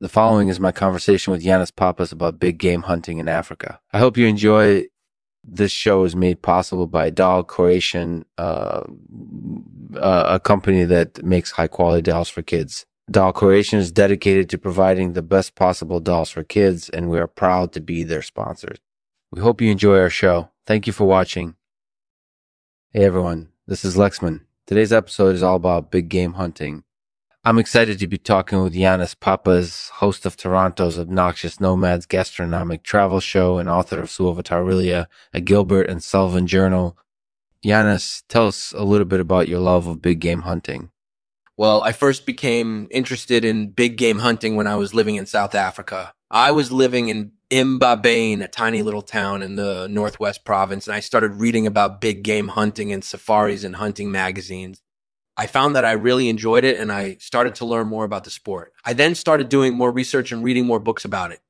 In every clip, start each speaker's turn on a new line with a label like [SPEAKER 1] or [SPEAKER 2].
[SPEAKER 1] The following is my conversation with Yannis Pappas about big game hunting in Africa. I hope you enjoy. This show is made possible by Doll Croatian, uh, uh, a company that makes high quality dolls for kids. Doll Croatian is dedicated to providing the best possible dolls for kids, and we are proud to be their sponsors. We hope you enjoy our show. Thank you for watching. Hey everyone, this is Lexman. Today's episode is all about big game hunting. I'm excited to be talking with Yannis Pappas, host of Toronto's Obnoxious Nomads gastronomic travel show and author of Suovetaurilia, a Gilbert and Sullivan journal. Yannis, tell us a little bit about your love of big game hunting.
[SPEAKER 2] Well, I first became interested in big game hunting when I was living in South Africa. I was living in Mbabane, a tiny little town in the Northwest province, and I started reading about big game hunting and safaris and hunting magazines. I found that I really enjoyed it and I started to learn more about the sport. I then started doing more research and reading more books about it.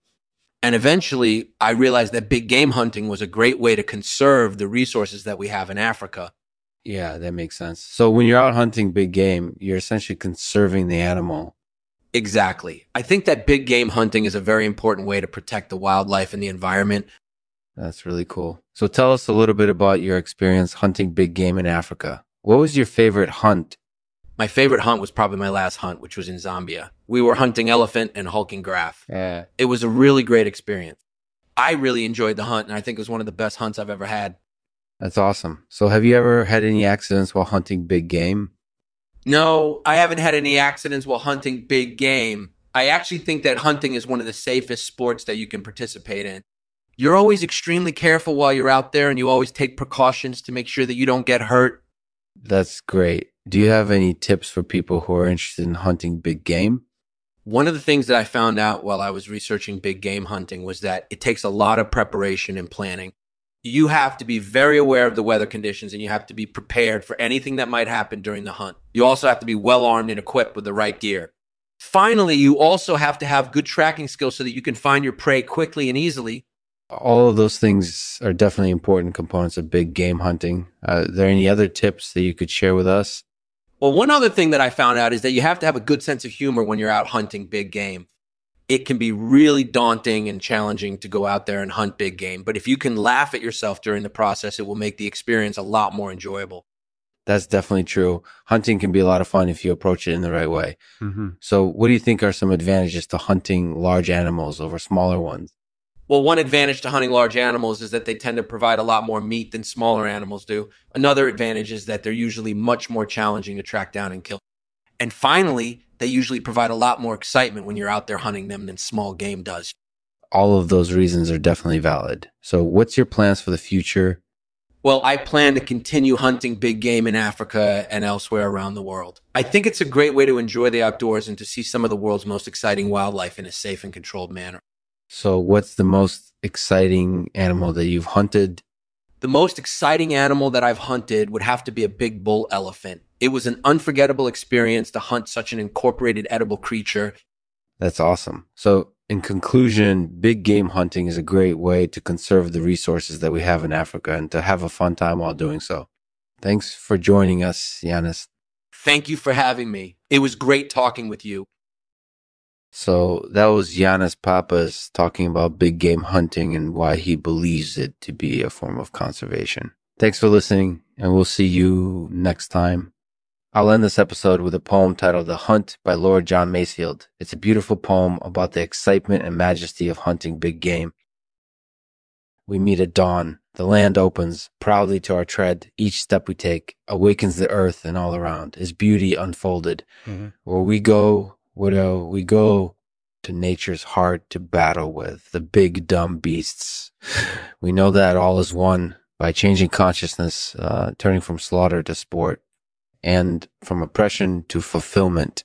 [SPEAKER 2] And eventually, I realized that big game hunting was a great way to conserve the resources that we have in Africa
[SPEAKER 1] yeah, that makes sense. So when you're out hunting big game, you're essentially conserving the animal.
[SPEAKER 2] Exactly. I think that big game hunting is a very important way to protect the wildlife and the environment.
[SPEAKER 1] That's really cool. So tell us a little bit about your experience hunting big game in Africa. What was your favorite hunt?
[SPEAKER 2] My favorite hunt was probably my last hunt, which was in Zambia. We were hunting elephant and hulking giraffe.
[SPEAKER 1] Yeah.
[SPEAKER 2] It was a really great experience. I really enjoyed the hunt, and I think it was one of the best hunts I've ever had.
[SPEAKER 1] That's awesome. So, have you ever had any accidents while hunting big game?
[SPEAKER 2] No, I haven't had any accidents while hunting big game. I actually think that hunting is one of the safest sports that you can participate in. You're always extremely careful while you're out there and you always take precautions to make sure that you don't get hurt.
[SPEAKER 1] That's great. Do you have any tips for people who are interested in hunting big game?
[SPEAKER 2] One of the things that I found out while I was researching big game hunting was that it takes a lot of preparation and planning you have to be very aware of the weather conditions and you have to be prepared for anything that might happen during the hunt. You also have to be well armed and equipped with the right gear. Finally, you also have to have good tracking skills so that you can find your prey quickly and easily.
[SPEAKER 1] All of those things are definitely important components of big game hunting. Uh, are there any other tips that you could share with us?
[SPEAKER 2] Well, one other thing that I found out is that you have to have a good sense of humor when you're out hunting big game it can be really daunting and challenging to go out there and hunt big game. But if you can laugh at yourself during the process, it will make the experience a lot more enjoyable.
[SPEAKER 1] That's definitely true. Hunting can be a lot of fun if you approach it in the right way. Mm-hmm. So, what do you think are some advantages to hunting large animals over smaller ones?
[SPEAKER 2] Well, one advantage to hunting large animals is that they tend to provide a lot more meat than smaller animals do. Another advantage is that they're usually much more challenging to track down and kill. And finally, they usually provide a lot more excitement when you're out there hunting them than small game does.
[SPEAKER 1] All of those reasons are definitely valid. So, what's your plans for the future?
[SPEAKER 2] Well, I plan to continue hunting big game in Africa and elsewhere around the world. I think it's a great way to enjoy the outdoors and to see some of the world's most exciting wildlife in a safe and controlled manner.
[SPEAKER 1] So, what's the most exciting animal that you've hunted?
[SPEAKER 2] The most exciting animal that I've hunted would have to be a big bull elephant. It was an unforgettable experience to hunt such an incorporated edible creature.
[SPEAKER 1] That's awesome. So, in conclusion, big game hunting is a great way to conserve the resources that we have in Africa and to have a fun time while doing so. Thanks for joining us, Yannis.
[SPEAKER 2] Thank you for having me. It was great talking with you.
[SPEAKER 1] So that was Yannis Pappas talking about big game hunting and why he believes it to be a form of conservation. Thanks for listening, and we'll see you next time. I'll end this episode with a poem titled The Hunt by Lord John Masefield. It's a beautiful poem about the excitement and majesty of hunting big game. We meet at dawn. The land opens proudly to our tread. Each step we take awakens the earth and all around is beauty unfolded. Mm-hmm. Where we go, widow, we go to nature's heart to battle with the big dumb beasts. We know that all is won by changing consciousness, uh, turning from slaughter to sport and from oppression to fulfillment.